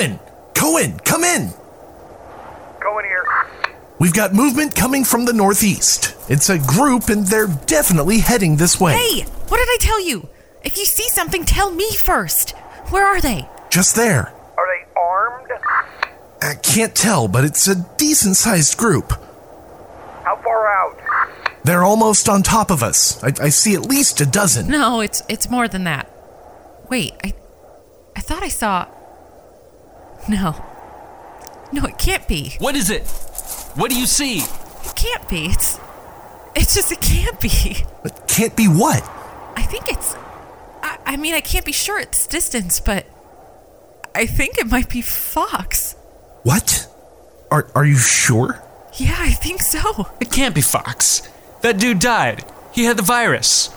Cohen! Cohen, come in! Going here. We've got movement coming from the northeast. It's a group and they're definitely heading this way. Hey, what did I tell you? If you see something, tell me first. Where are they? Just there. Are they armed? I can't tell, but it's a decent sized group. How far out? They're almost on top of us. I, I see at least a dozen. No, it's it's more than that. Wait, I I thought I saw No. No, it can't be. What is it? What do you see? It can't be. It's it's just it can't be. It can't be what? I think it's I, I mean I can't be sure it's distance, but I think it might be Fox. What? Are, are you sure? Yeah, I think so. It can't be Fox. That dude died. He had the virus.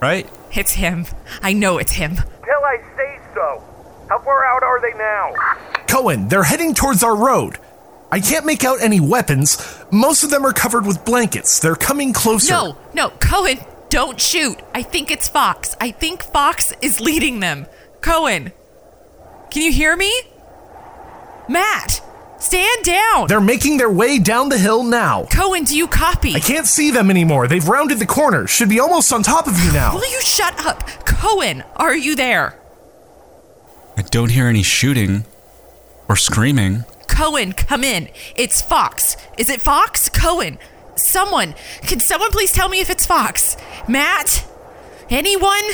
Right? It's him. I know it's him. Till I say so. How far out are they now? Cohen, they're heading towards our road. I can't make out any weapons. Most of them are covered with blankets. They're coming closer. No, no, Cohen, don't shoot. I think it's Fox. I think Fox is leading them. Cohen, can you hear me? Matt, stand down. They're making their way down the hill now. Cohen, do you copy? I can't see them anymore. They've rounded the corner. Should be almost on top of you now. Will you shut up? Cohen, are you there? I don't hear any shooting or screaming. Cohen, come in. It's Fox. Is it Fox? Cohen. Someone. Can someone please tell me if it's Fox? Matt? Anyone?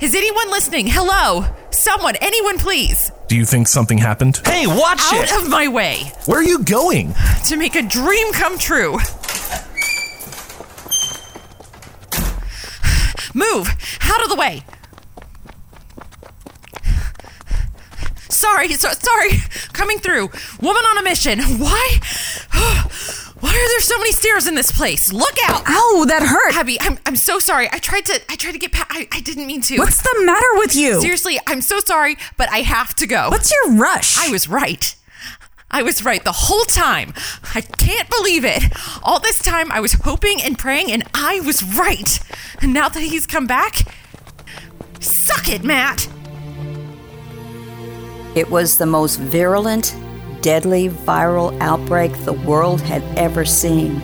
Is anyone listening? Hello? Someone, anyone please. Do you think something happened? Hey, watch Out it! of my way Where are you going? to make a dream come true. Move! Out of the way! Sorry, so, sorry. Coming through. Woman on a mission. Why? Why are there so many stairs in this place? Look out! Ow, that hurt. Abby, I'm, I'm so sorry. I tried to I tried to get past. I, I didn't mean to. What's the matter with you? Seriously, I'm so sorry, but I have to go. What's your rush? I was right. I was right the whole time. I can't believe it. All this time I was hoping and praying, and I was right. And now that he's come back, suck it, Matt. It was the most virulent, deadly viral outbreak the world had ever seen.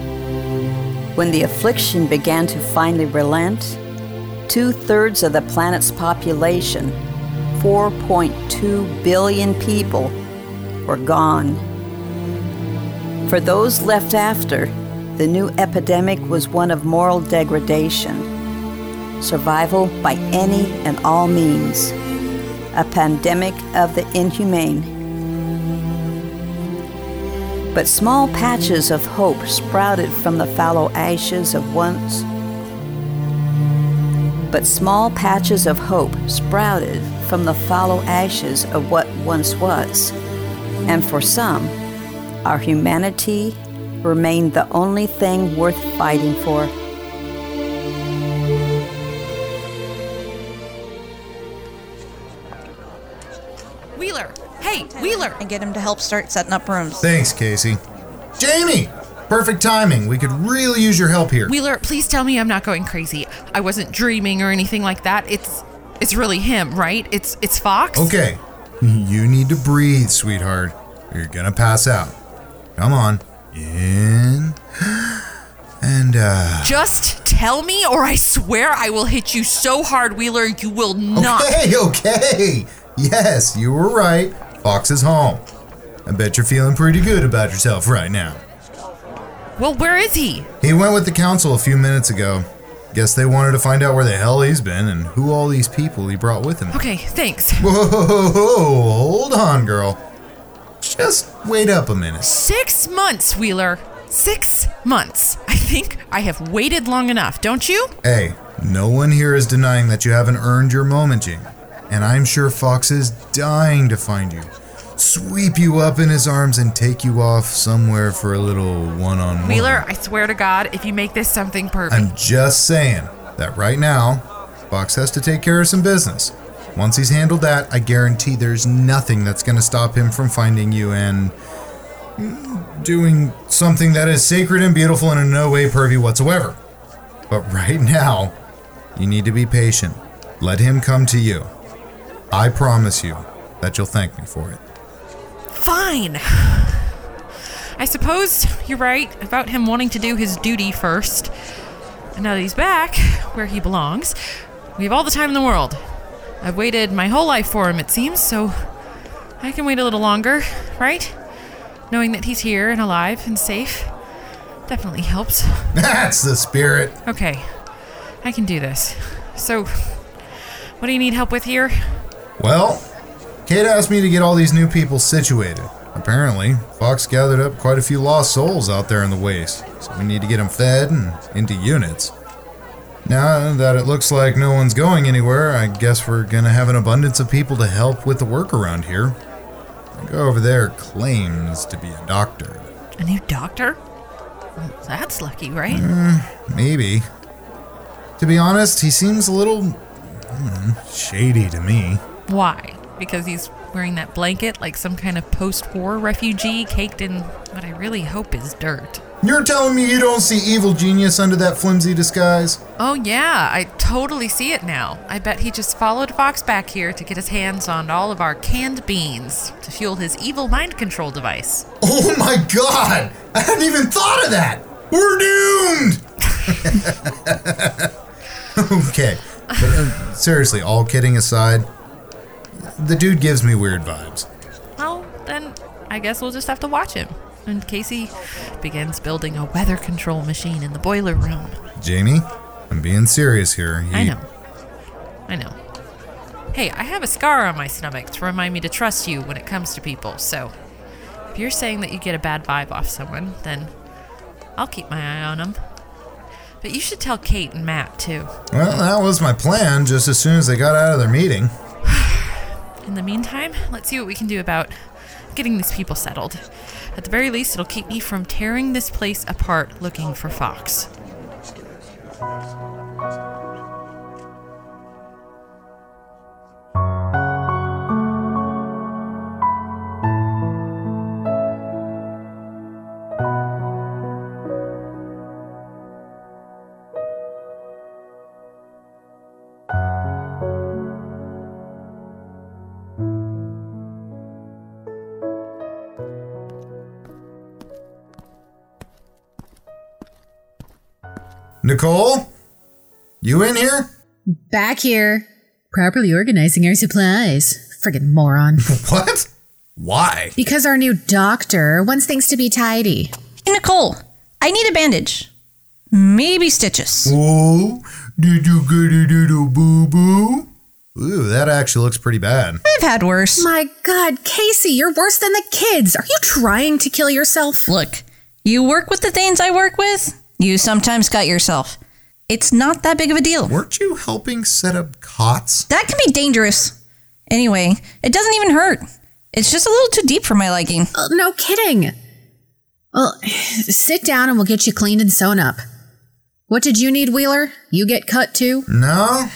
When the affliction began to finally relent, two thirds of the planet's population, 4.2 billion people, were gone. For those left after, the new epidemic was one of moral degradation, survival by any and all means, a pandemic of the inhumane. But small patches of hope sprouted from the fallow ashes of once. But small patches of hope sprouted from the fallow ashes of what once was. And for some, our humanity remained the only thing worth fighting for. Wheeler. and get him to help start setting up rooms. Thanks, Casey. Jamie! Perfect timing. We could really use your help here. Wheeler, please tell me I'm not going crazy. I wasn't dreaming or anything like that. It's it's really him, right? It's it's Fox. Okay. You need to breathe, sweetheart. You're gonna pass out. Come on. In. And, uh. Just tell me, or I swear I will hit you so hard, Wheeler, you will not. Okay, okay. Yes, you were right. Fox is home. I bet you're feeling pretty good about yourself right now. Well, where is he? He went with the council a few minutes ago. Guess they wanted to find out where the hell he's been and who all these people he brought with him. Okay, thanks. Whoa, hold on, girl. Just wait up a minute. Six months, Wheeler. Six months. I think I have waited long enough, don't you? Hey, no one here is denying that you haven't earned your moment, Jing. And I'm sure Fox is dying to find you, sweep you up in his arms, and take you off somewhere for a little one on one. Wheeler, I swear to God, if you make this something perfect. I'm just saying that right now, Fox has to take care of some business. Once he's handled that, I guarantee there's nothing that's going to stop him from finding you and mm, doing something that is sacred and beautiful and in no way pervy whatsoever. But right now, you need to be patient. Let him come to you. I promise you, that you'll thank me for it. Fine. I suppose you're right about him wanting to do his duty first. And now that he's back where he belongs, we have all the time in the world. I've waited my whole life for him, it seems, so I can wait a little longer, right? Knowing that he's here and alive and safe definitely helps. That's the spirit. Okay, I can do this. So, what do you need help with here? Well, Kate asked me to get all these new people situated. Apparently, Fox gathered up quite a few lost souls out there in the waste, so we need to get them fed and into units. Now that it looks like no one's going anywhere, I guess we're gonna have an abundance of people to help with the work around here. The guy over there claims to be a doctor. A new doctor? Well, that's lucky, right? Maybe. To be honest, he seems a little hmm, shady to me. Why? Because he's wearing that blanket like some kind of post war refugee caked in what I really hope is dirt. You're telling me you don't see evil genius under that flimsy disguise? Oh, yeah, I totally see it now. I bet he just followed Fox back here to get his hands on all of our canned beans to fuel his evil mind control device. Oh my god! I hadn't even thought of that! We're doomed! okay, but uh, seriously, all kidding aside, the dude gives me weird vibes. Well, then I guess we'll just have to watch him. And Casey begins building a weather control machine in the boiler room. Jamie, I'm being serious here. He- I know. I know. Hey, I have a scar on my stomach to remind me to trust you when it comes to people, so if you're saying that you get a bad vibe off someone, then I'll keep my eye on them. But you should tell Kate and Matt, too. Well, that was my plan just as soon as they got out of their meeting. In the meantime, let's see what we can do about getting these people settled. At the very least, it'll keep me from tearing this place apart looking for Fox. Nicole? You in here? Back here, properly organizing our supplies. Friggin' moron. What? Why? because our new doctor wants things to be tidy. Hey, Nicole, I need a bandage. Maybe stitches. Oh, did you get a little boo boo? Ooh, that actually looks pretty bad. I've had worse. My god, Casey, you're worse than the kids. Are you trying to kill yourself? Look, you work with the things I work with, you sometimes cut yourself. It's not that big of a deal. Weren't you helping set up cots? That can be dangerous. Anyway, it doesn't even hurt. It's just a little too deep for my liking. Uh, no kidding. Well, sit down and we'll get you cleaned and sewn up. What did you need, Wheeler? You get cut too? No.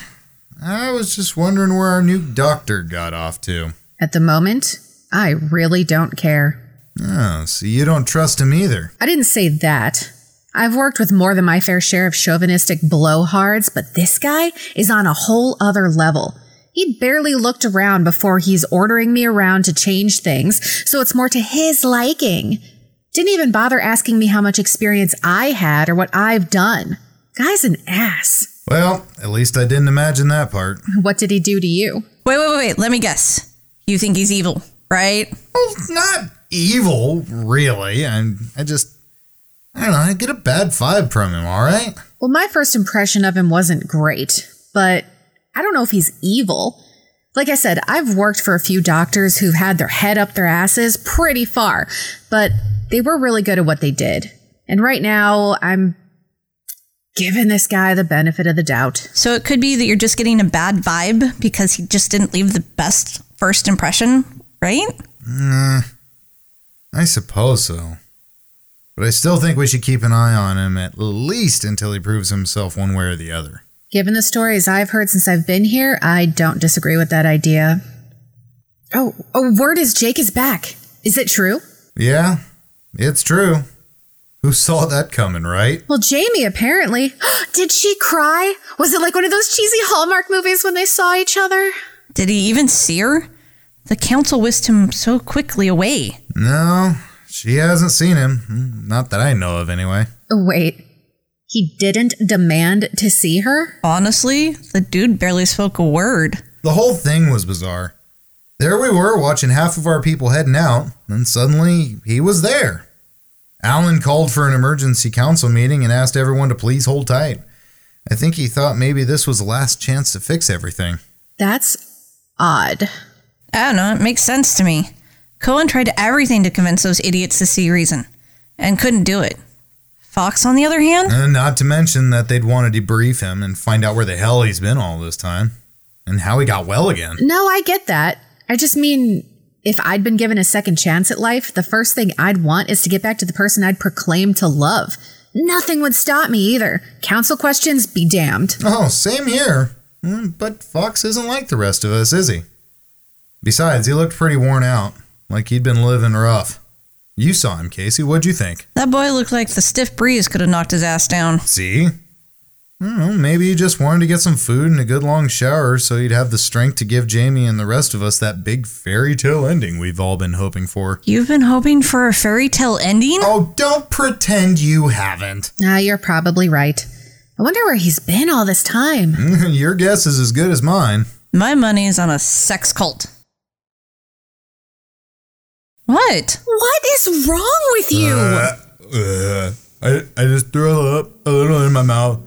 I was just wondering where our new doctor got off to. At the moment, I really don't care. Oh, so you don't trust him either. I didn't say that. I've worked with more than my fair share of chauvinistic blowhards, but this guy is on a whole other level. He barely looked around before he's ordering me around to change things, so it's more to his liking. Didn't even bother asking me how much experience I had or what I've done. Guy's an ass. Well, at least I didn't imagine that part. What did he do to you? Wait, wait, wait, wait. Let me guess. You think he's evil, right? Well, not evil, really. I, I just, I don't know, I get a bad vibe from him, alright? Well, my first impression of him wasn't great, but I don't know if he's evil. Like I said, I've worked for a few doctors who've had their head up their asses pretty far, but they were really good at what they did. And right now, I'm giving this guy the benefit of the doubt. So it could be that you're just getting a bad vibe because he just didn't leave the best first impression, right? I suppose so. But I still think we should keep an eye on him at least until he proves himself one way or the other. Given the stories I've heard since I've been here, I don't disagree with that idea. Oh, oh, word is Jake is back. Is it true? Yeah, it's true. Who saw that coming, right? Well, Jamie apparently. Did she cry? Was it like one of those cheesy Hallmark movies when they saw each other? Did he even see her? The council whisked him so quickly away. No, she hasn't seen him. Hmm, Not that I know of, anyway. Wait, he didn't demand to see her? Honestly, the dude barely spoke a word. The whole thing was bizarre. There we were watching half of our people heading out, and suddenly he was there. Alan called for an emergency council meeting and asked everyone to please hold tight. I think he thought maybe this was the last chance to fix everything. That's odd. I don't know, it makes sense to me. Cohen tried everything to convince those idiots to see reason, and couldn't do it. Fox, on the other hand, And not to mention that they'd want to debrief him and find out where the hell he's been all this time and how he got well again. No, I get that. I just mean, if I'd been given a second chance at life, the first thing I'd want is to get back to the person I'd proclaimed to love. Nothing would stop me either. Council questions be damned. Oh, same here. Hmm, But Fox isn't like the rest of us, is he? Besides, he looked pretty worn out, like he'd been living rough. You saw him, Casey. What'd you think? that boy looked like the stiff breeze could have knocked his ass down. See? I know, maybe he just wanted to get some food and a good long shower so he'd have the strength to give Jamie and the rest of us that big fairy tale ending we've all been hoping for. You've been hoping for a fairy tale ending? Oh, don't pretend you haven't. Ah, you're probably right. I wonder where he's been all this time. Your guess is as good as mine. My money is on a sex cult. What? What is wrong with you? Uh, uh, I, I just threw up a little in my mouth.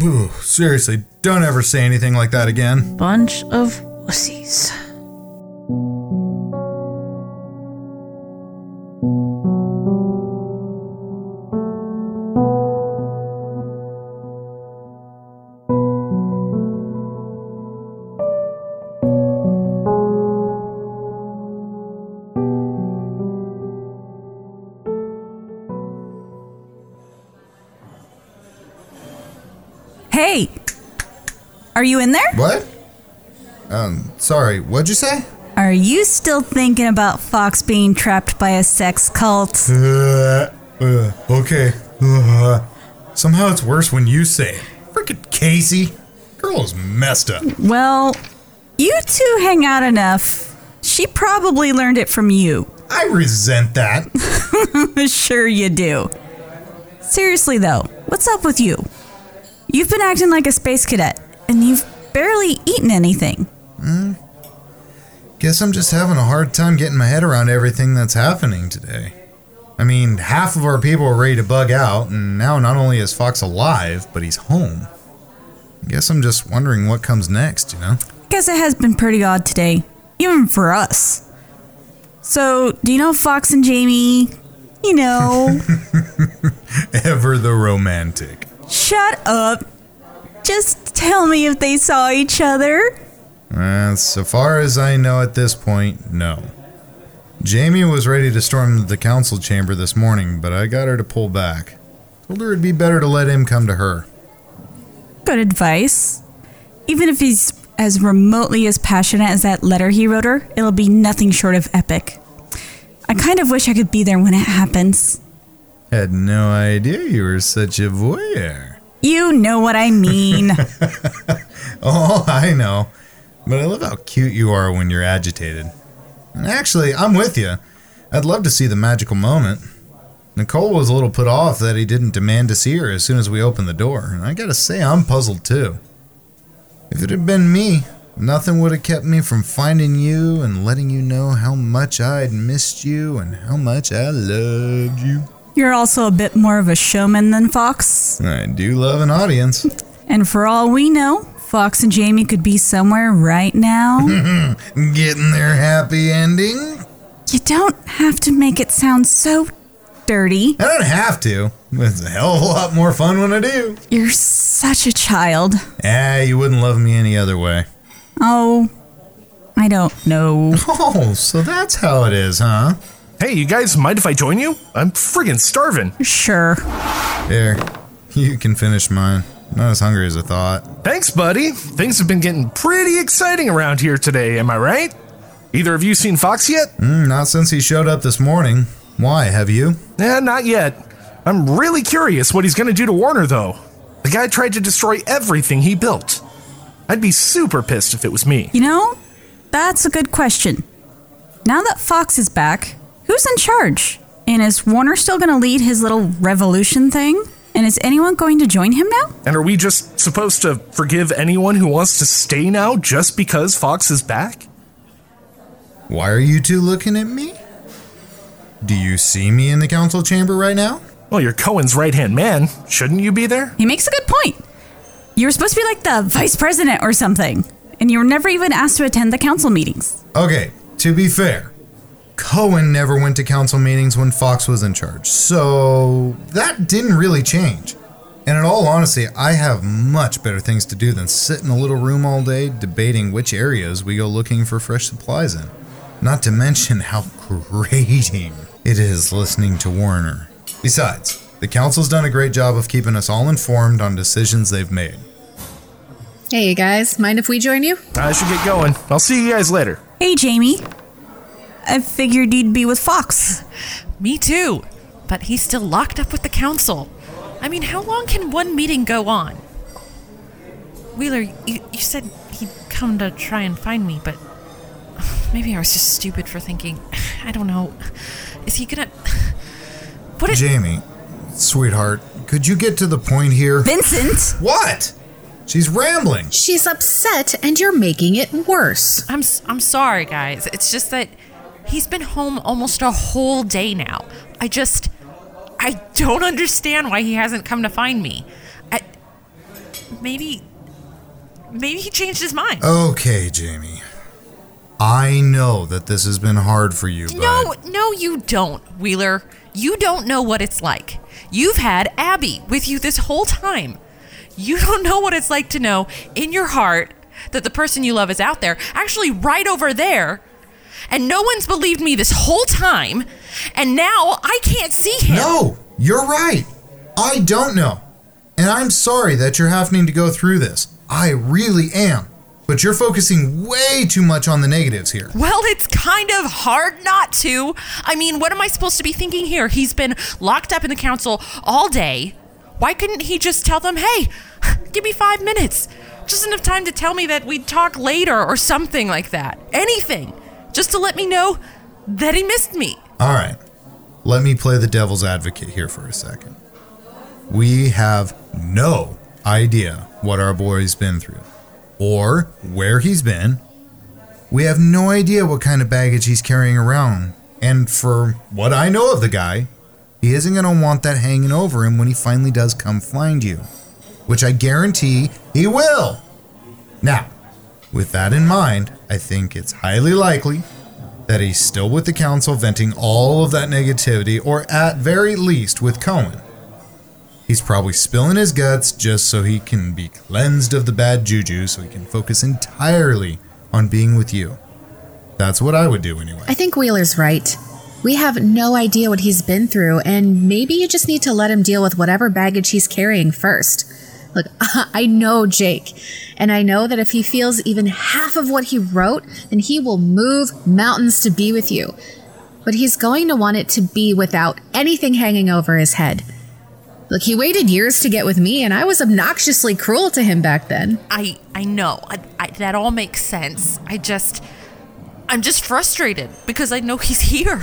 Ooh, seriously, don't ever say anything like that again. Bunch of wussies. Are you in there? What? Um, sorry, what'd you say? Are you still thinking about Fox being trapped by a sex cult? Uh, uh, okay. Uh, somehow it's worse when you say it. Frickin' Casey. Girl is messed up. Well, you two hang out enough. She probably learned it from you. I resent that. sure you do. Seriously though, what's up with you? You've been acting like a space cadet, and you've barely eaten anything. Hmm? Guess I'm just having a hard time getting my head around everything that's happening today. I mean, half of our people are ready to bug out, and now not only is Fox alive, but he's home. I guess I'm just wondering what comes next, you know? Guess it has been pretty odd today, even for us. So, do you know Fox and Jamie? You know, Ever the romantic. shut up. Just tell me if they saw each other. Uh, so far as I know at this point, no. Jamie was ready to storm the council chamber this morning, but I got her to pull back. Told her it'd be better to let him come to her. Good advice. Even if he's as remotely as passionate as that letter he wrote her, it'll be nothing short of epic. I kind of wish I could be there when it happens. Had no idea you were such a voyeur. You know what I mean. Oh, I know. But I love how cute you are when you're agitated. And actually, I'm with you. I'd love to see the magical moment. Nicole was a little put off that he didn't demand to see her as soon as we opened the door, and I gotta say, I'm puzzled too. If it had been me, nothing would have kept me from finding you and letting you know how much I'd missed you and how much I loved you. You're also a bit more of a showman than Fox. I do love an audience. And for all we know, Fox and Jamie could be somewhere right now. Getting their happy ending? you don't have to make it sound so dirty. I don't have to. It's a hell of a lot more fun when I do. You're such a child. Ah, you wouldn't love me any other way. Oh, I don't know. Oh, so that's how it is, huh? Hey, you guys mind if I join you? I'm friggin' starving. Sure. Here, you can finish mine. Not as hungry as I thought. Thanks, buddy. Things have been getting pretty exciting around here today, am I right? Either of you seen Fox yet? Mm, not since he showed up this morning. Why, have you? Eh, not yet. I'm really curious what he's gonna do to Warner, though. The guy tried to destroy everything he built. I'd be super pissed if it was me. You know, that's a good question. Now that Fox is back, who's in charge? And is Warner still going to lead his little revolution thing? And is anyone going to join him now? And are we just supposed to forgive anyone who wants to stay now just because Fox is back? Why are you two looking at me? Do you see me in the council chamber right now? Well, you're Cohen's right hand man. Shouldn't you be there? He makes a good point. You were supposed to be like the vice president or something, and you were never even asked to attend the council meetings. Okay, to be fair, Cohen never went to council meetings when Fox was in charge, so that didn't really change. And in all honesty, I have much better things to do than sit in a little room all day debating which areas we go looking for fresh supplies in. Not to mention how grating it is listening to Warner. Besides, the council's done a great job of keeping us all informed on decisions they've made. Hey, you guys, mind if we join you? I should get going. I'll see you guys later. Hey, Jamie. I figured you'd be with Fox. Me too. But he's still locked up with the council. I mean, how long can one meeting go on? Wheeler, you, you said he'd come to try and find me, but maybe I was just stupid for thinking. I don't know. Is he gonna. What is. Jamie, sweetheart, could you get to the point here? Vincent! What? She's rambling. She's upset and you're making it worse. I'm, s- I'm sorry, guys. It's just that he's been home almost a whole day now. I just. I don't understand why he hasn't come to find me. I, maybe. Maybe he changed his mind. Okay, Jamie. I know that this has been hard for you, but No, no, you don't, Wheeler. You don't know what it's like. You've had Abby with you this whole time. You don't know what it's like to know in your heart that the person you love is out there, actually right over there. And no one's believed me this whole time. And now I can't see him. No, you're right. I don't know. And I'm sorry that you're having to go through this. I really am. But you're focusing way too much on the negatives here. Well, it's kind of hard not to. I mean, what am I supposed to be thinking here? He's been locked up in the council all day. Why couldn't he just tell them, hey, give me five minutes? Just enough time to tell me that we'd talk later or something like that. Anything. Just to let me know that he missed me. All right. Let me play the devil's advocate here for a second. We have no idea what our boy's been through or where he's been. We have no idea what kind of baggage he's carrying around. And for what I know of the guy, he isn't going to want that hanging over him when he finally does come find you, which I guarantee he will. Now, with that in mind, I think it's highly likely that he's still with the council venting all of that negativity, or at very least with Cohen. He's probably spilling his guts just so he can be cleansed of the bad juju so he can focus entirely on being with you. That's what I would do anyway. I think Wheeler's right. We have no idea what he's been through, and maybe you just need to let him deal with whatever baggage he's carrying first. Look, I know Jake, and I know that if he feels even half of what he wrote, then he will move mountains to be with you. But he's going to want it to be without anything hanging over his head. Look, he waited years to get with me, and I was obnoxiously cruel to him back then. I I know. I, I, that all makes sense. I just I'm just frustrated because I know he's here.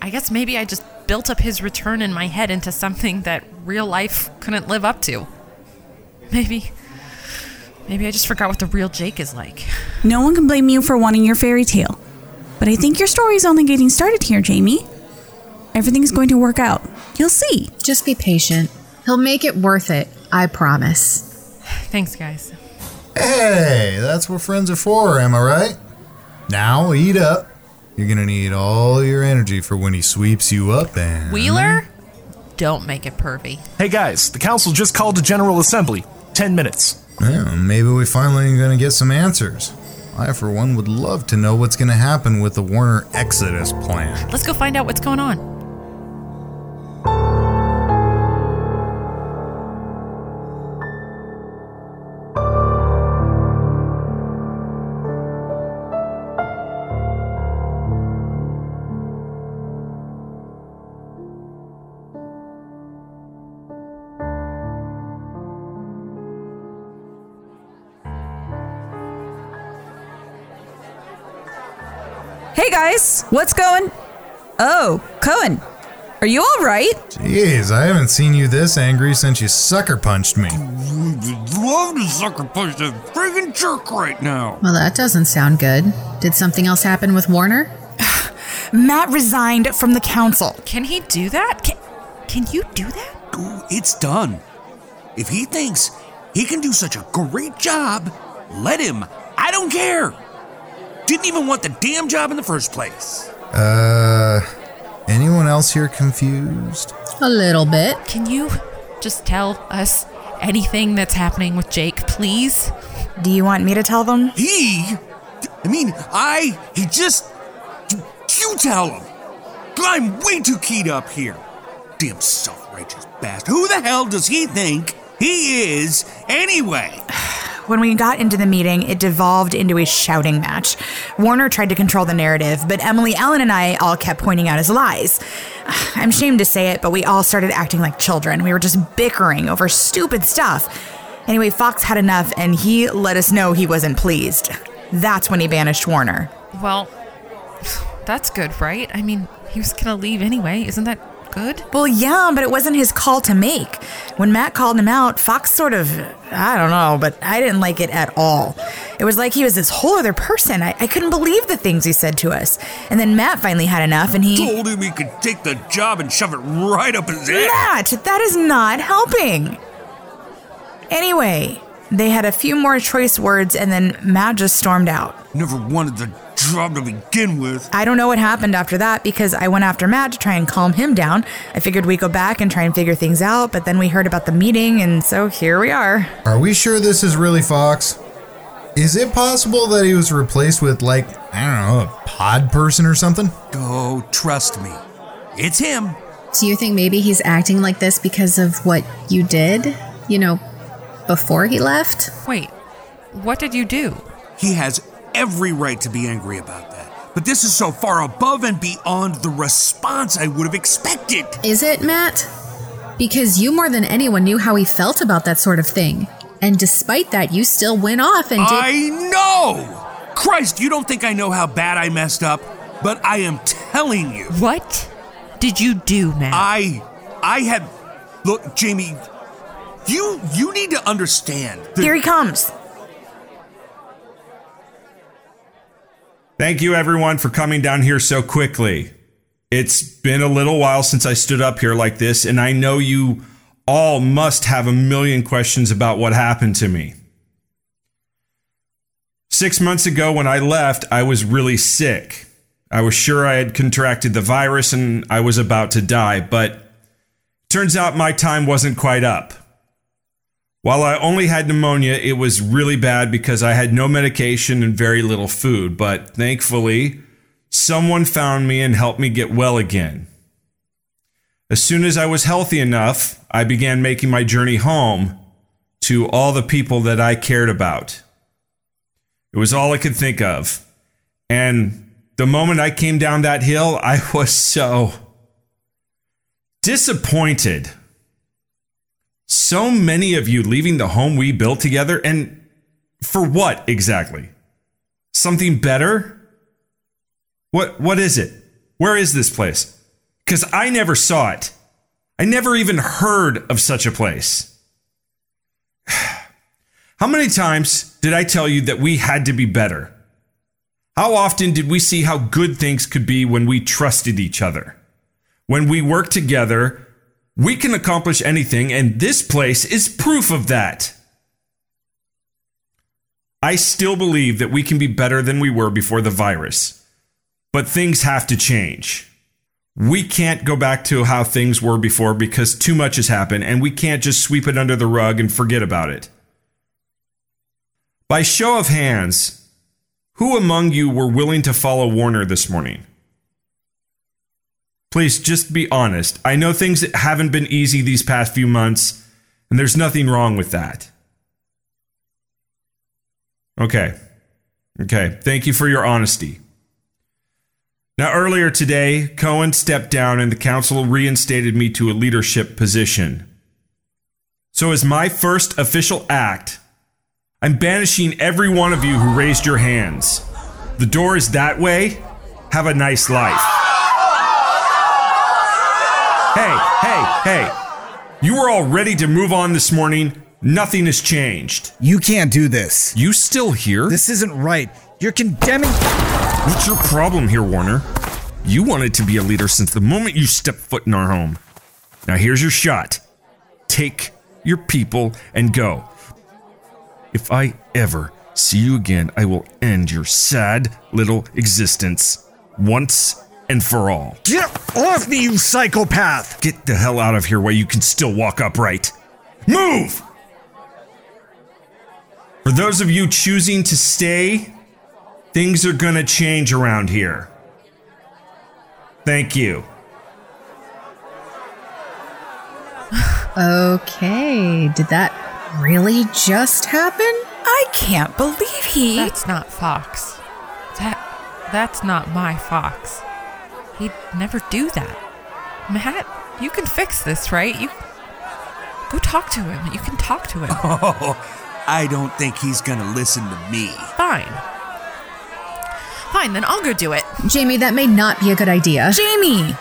I guess maybe I just built up his return in my head into something that real life couldn't live up to. Maybe maybe I just forgot what the real Jake is like. No one can blame you for wanting your fairy tale. But I think your story's only getting started here, Jamie. Everything's going to work out. You'll see. Just be patient. He'll make it worth it, I promise. Thanks, guys. Hey, that's what friends are for, am I right? Now eat up. You're gonna need all your energy for when he sweeps you up and. Wheeler, don't make it pervy. Hey guys, the council just called a general assembly. Ten minutes. Yeah, maybe we finally gonna get some answers. I, for one, would love to know what's gonna happen with the Warner Exodus plan. Let's go find out what's going on. Guys, what's going? Oh, Cohen, are you all right? Jeez, I haven't seen you this angry since you sucker punched me. Love to sucker punch that friggin' jerk right now. Well, that doesn't sound good. Did something else happen with Warner? Matt resigned from the council. Can he do that? Can, can you do that? It's done. If he thinks he can do such a great job, let him. I don't care. Didn't even want the damn job in the first place. Uh, anyone else here confused? A little bit. Can you just tell us anything that's happening with Jake, please? Do you want me to tell them? He? I mean, I. He just. You, you tell him. I'm way too keyed up here. Damn self righteous bastard. Who the hell does he think he is, anyway? When we got into the meeting, it devolved into a shouting match. Warner tried to control the narrative, but Emily, Ellen, and I all kept pointing out his lies. I'm ashamed to say it, but we all started acting like children. We were just bickering over stupid stuff. Anyway, Fox had enough and he let us know he wasn't pleased. That's when he banished Warner. Well, that's good, right? I mean, he was gonna leave anyway. Isn't that good? Well, yeah, but it wasn't his call to make. When Matt called him out, Fox sort of, I don't know, but I didn't like it at all. It was like he was this whole other person. I, I couldn't believe the things he said to us. And then Matt finally had enough and he. Told him he could take the job and shove it right up his ass. Matt, that is not helping. Anyway, they had a few more choice words and then Matt just stormed out. Never wanted the job to begin with. I don't know what happened after that because I went after Matt to try and calm him down. I figured we'd go back and try and figure things out, but then we heard about the meeting, and so here we are. Are we sure this is really Fox? Is it possible that he was replaced with, like, I don't know, a pod person or something? Oh, trust me. It's him. Do you think maybe he's acting like this because of what you did? You know, before he left? Wait, what did you do? He has every right to be angry about that. But this is so far above and beyond the response I would have expected. Is it, Matt? Because you more than anyone knew how he felt about that sort of thing. And despite that, you still went off and did. I know! Christ, you don't think I know how bad I messed up? But I am telling you. What did you do, Matt? I. I had. Look, Jamie, you you need to understand. that- Here he comes. Thank you, everyone, for coming down here so quickly. It's been a little while since I stood up here like this, and I know you all must have a million questions about what happened to me. Six months ago, when I left, I was really sick. I was sure I had contracted the virus and I was about to die, but turns out my time wasn't quite up. While I only had pneumonia, it was really bad because I had no medication and very little food, but thankfully, someone found me and helped me get well again. As soon as I was healthy enough, I began making my journey home to all the people that I cared about. It was all I could think of. And the moment I came down that hill, I was so disappointed. So many of you leaving the home we built together, and for what exactly? Something better? What what is it? Where is this place? Cuz I never saw it. I never even heard of such a place. How many times did I tell you that we had to be better? How often did we see how good things could be when we trusted each other? When we worked together, we can accomplish anything, and this place is proof of that. I still believe that we can be better than we were before the virus, but things have to change. We can't go back to how things were before because too much has happened, and we can't just sweep it under the rug and forget about it. By show of hands, who among you were willing to follow Warner this morning? Please just be honest. I know things haven't been easy these past few months, and there's nothing wrong with that. Okay. Okay. Thank you for your honesty. Now, earlier today, Cohen stepped down and the council reinstated me to a leadership position. So, as my first official act, I'm banishing every one of you who raised your hands. The door is that way. have a nice life. Hey, hey, hey. You were all ready to move on this morning. Nothing has changed. You can't do this. You still here? This isn't right. You're condemning. What's your problem here, Warner? You wanted to be a leader since the moment you stepped foot in our home. Now here's your shot. Take your people and go. If I ever see you again, I will end your sad little existence once and for all. Get off me, you psychopath! Get the hell out of here while you can still walk upright. Move! For those of you choosing to stay, things are gonna change around here. Thank you. Okay, did that really just happen? I can't believe he. That's not Fox. That that's not my Fox. He'd never do that. Matt, you can fix this, right? You go talk to him. You can talk to him. Oh, I don't think he's gonna listen to me. Fine. Fine, then I'll go do it. Jamie, that may not be a good idea. Jamie!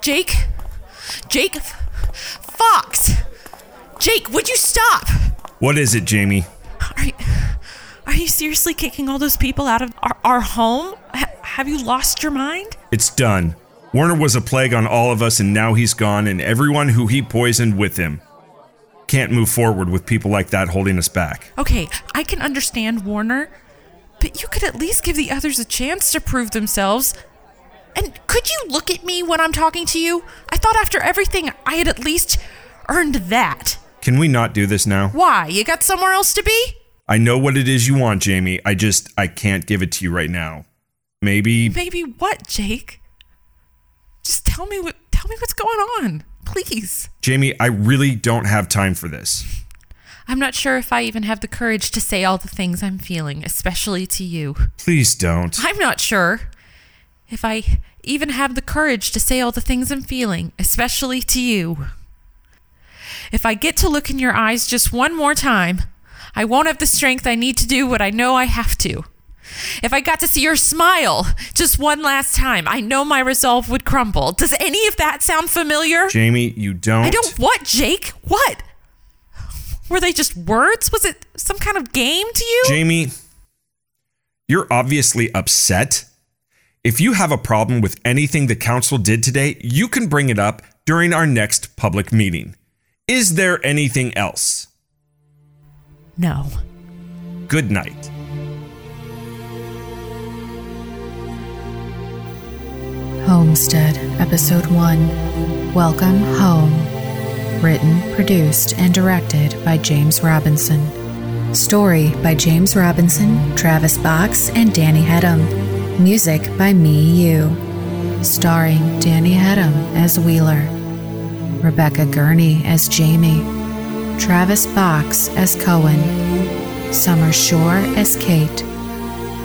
Jake? Jake? Fox! Jake, would you stop? What is it, Jamie? Are you, are you seriously kicking all those people out of our, our home? H- have you lost your mind? It's done. Warner was a plague on all of us, and now he's gone, and everyone who he poisoned with him. Can't move forward with people like that holding us back. Okay, I can understand Warner, but you could at least give the others a chance to prove themselves. And could you look at me when I'm talking to you? I thought after everything I had at least earned that. Can we not do this now? Why? You got somewhere else to be? I know what it is you want, Jamie. I just, I can't give it to you right now. Maybe. Maybe what, Jake? Just tell me what tell me what's going on. Please. Jamie, I really don't have time for this. I'm not sure if I even have the courage to say all the things I'm feeling, especially to you. Please don't. I'm not sure if I even have the courage to say all the things I'm feeling, especially to you. If I get to look in your eyes just one more time, I won't have the strength I need to do what I know I have to. If I got to see your smile just one last time, I know my resolve would crumble. Does any of that sound familiar? Jamie, you don't. I don't what, Jake? What? Were they just words? Was it some kind of game to you? Jamie, you're obviously upset. If you have a problem with anything the council did today, you can bring it up during our next public meeting. Is there anything else? No. Good night. Homestead, Episode 1 Welcome Home. Written, produced, and directed by James Robinson. Story by James Robinson, Travis Box, and Danny Hedham. Music by Me You. Starring Danny Hedham as Wheeler, Rebecca Gurney as Jamie, Travis Box as Cohen, Summer Shore as Kate,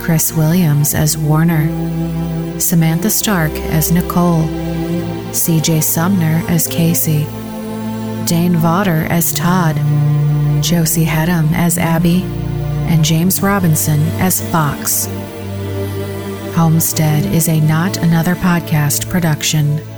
Chris Williams as Warner, Samantha Stark as Nicole, CJ Sumner as Casey, Dane Vaughter as Todd, Josie Hedham as Abby, and James Robinson as Fox. Homestead is a Not Another Podcast production.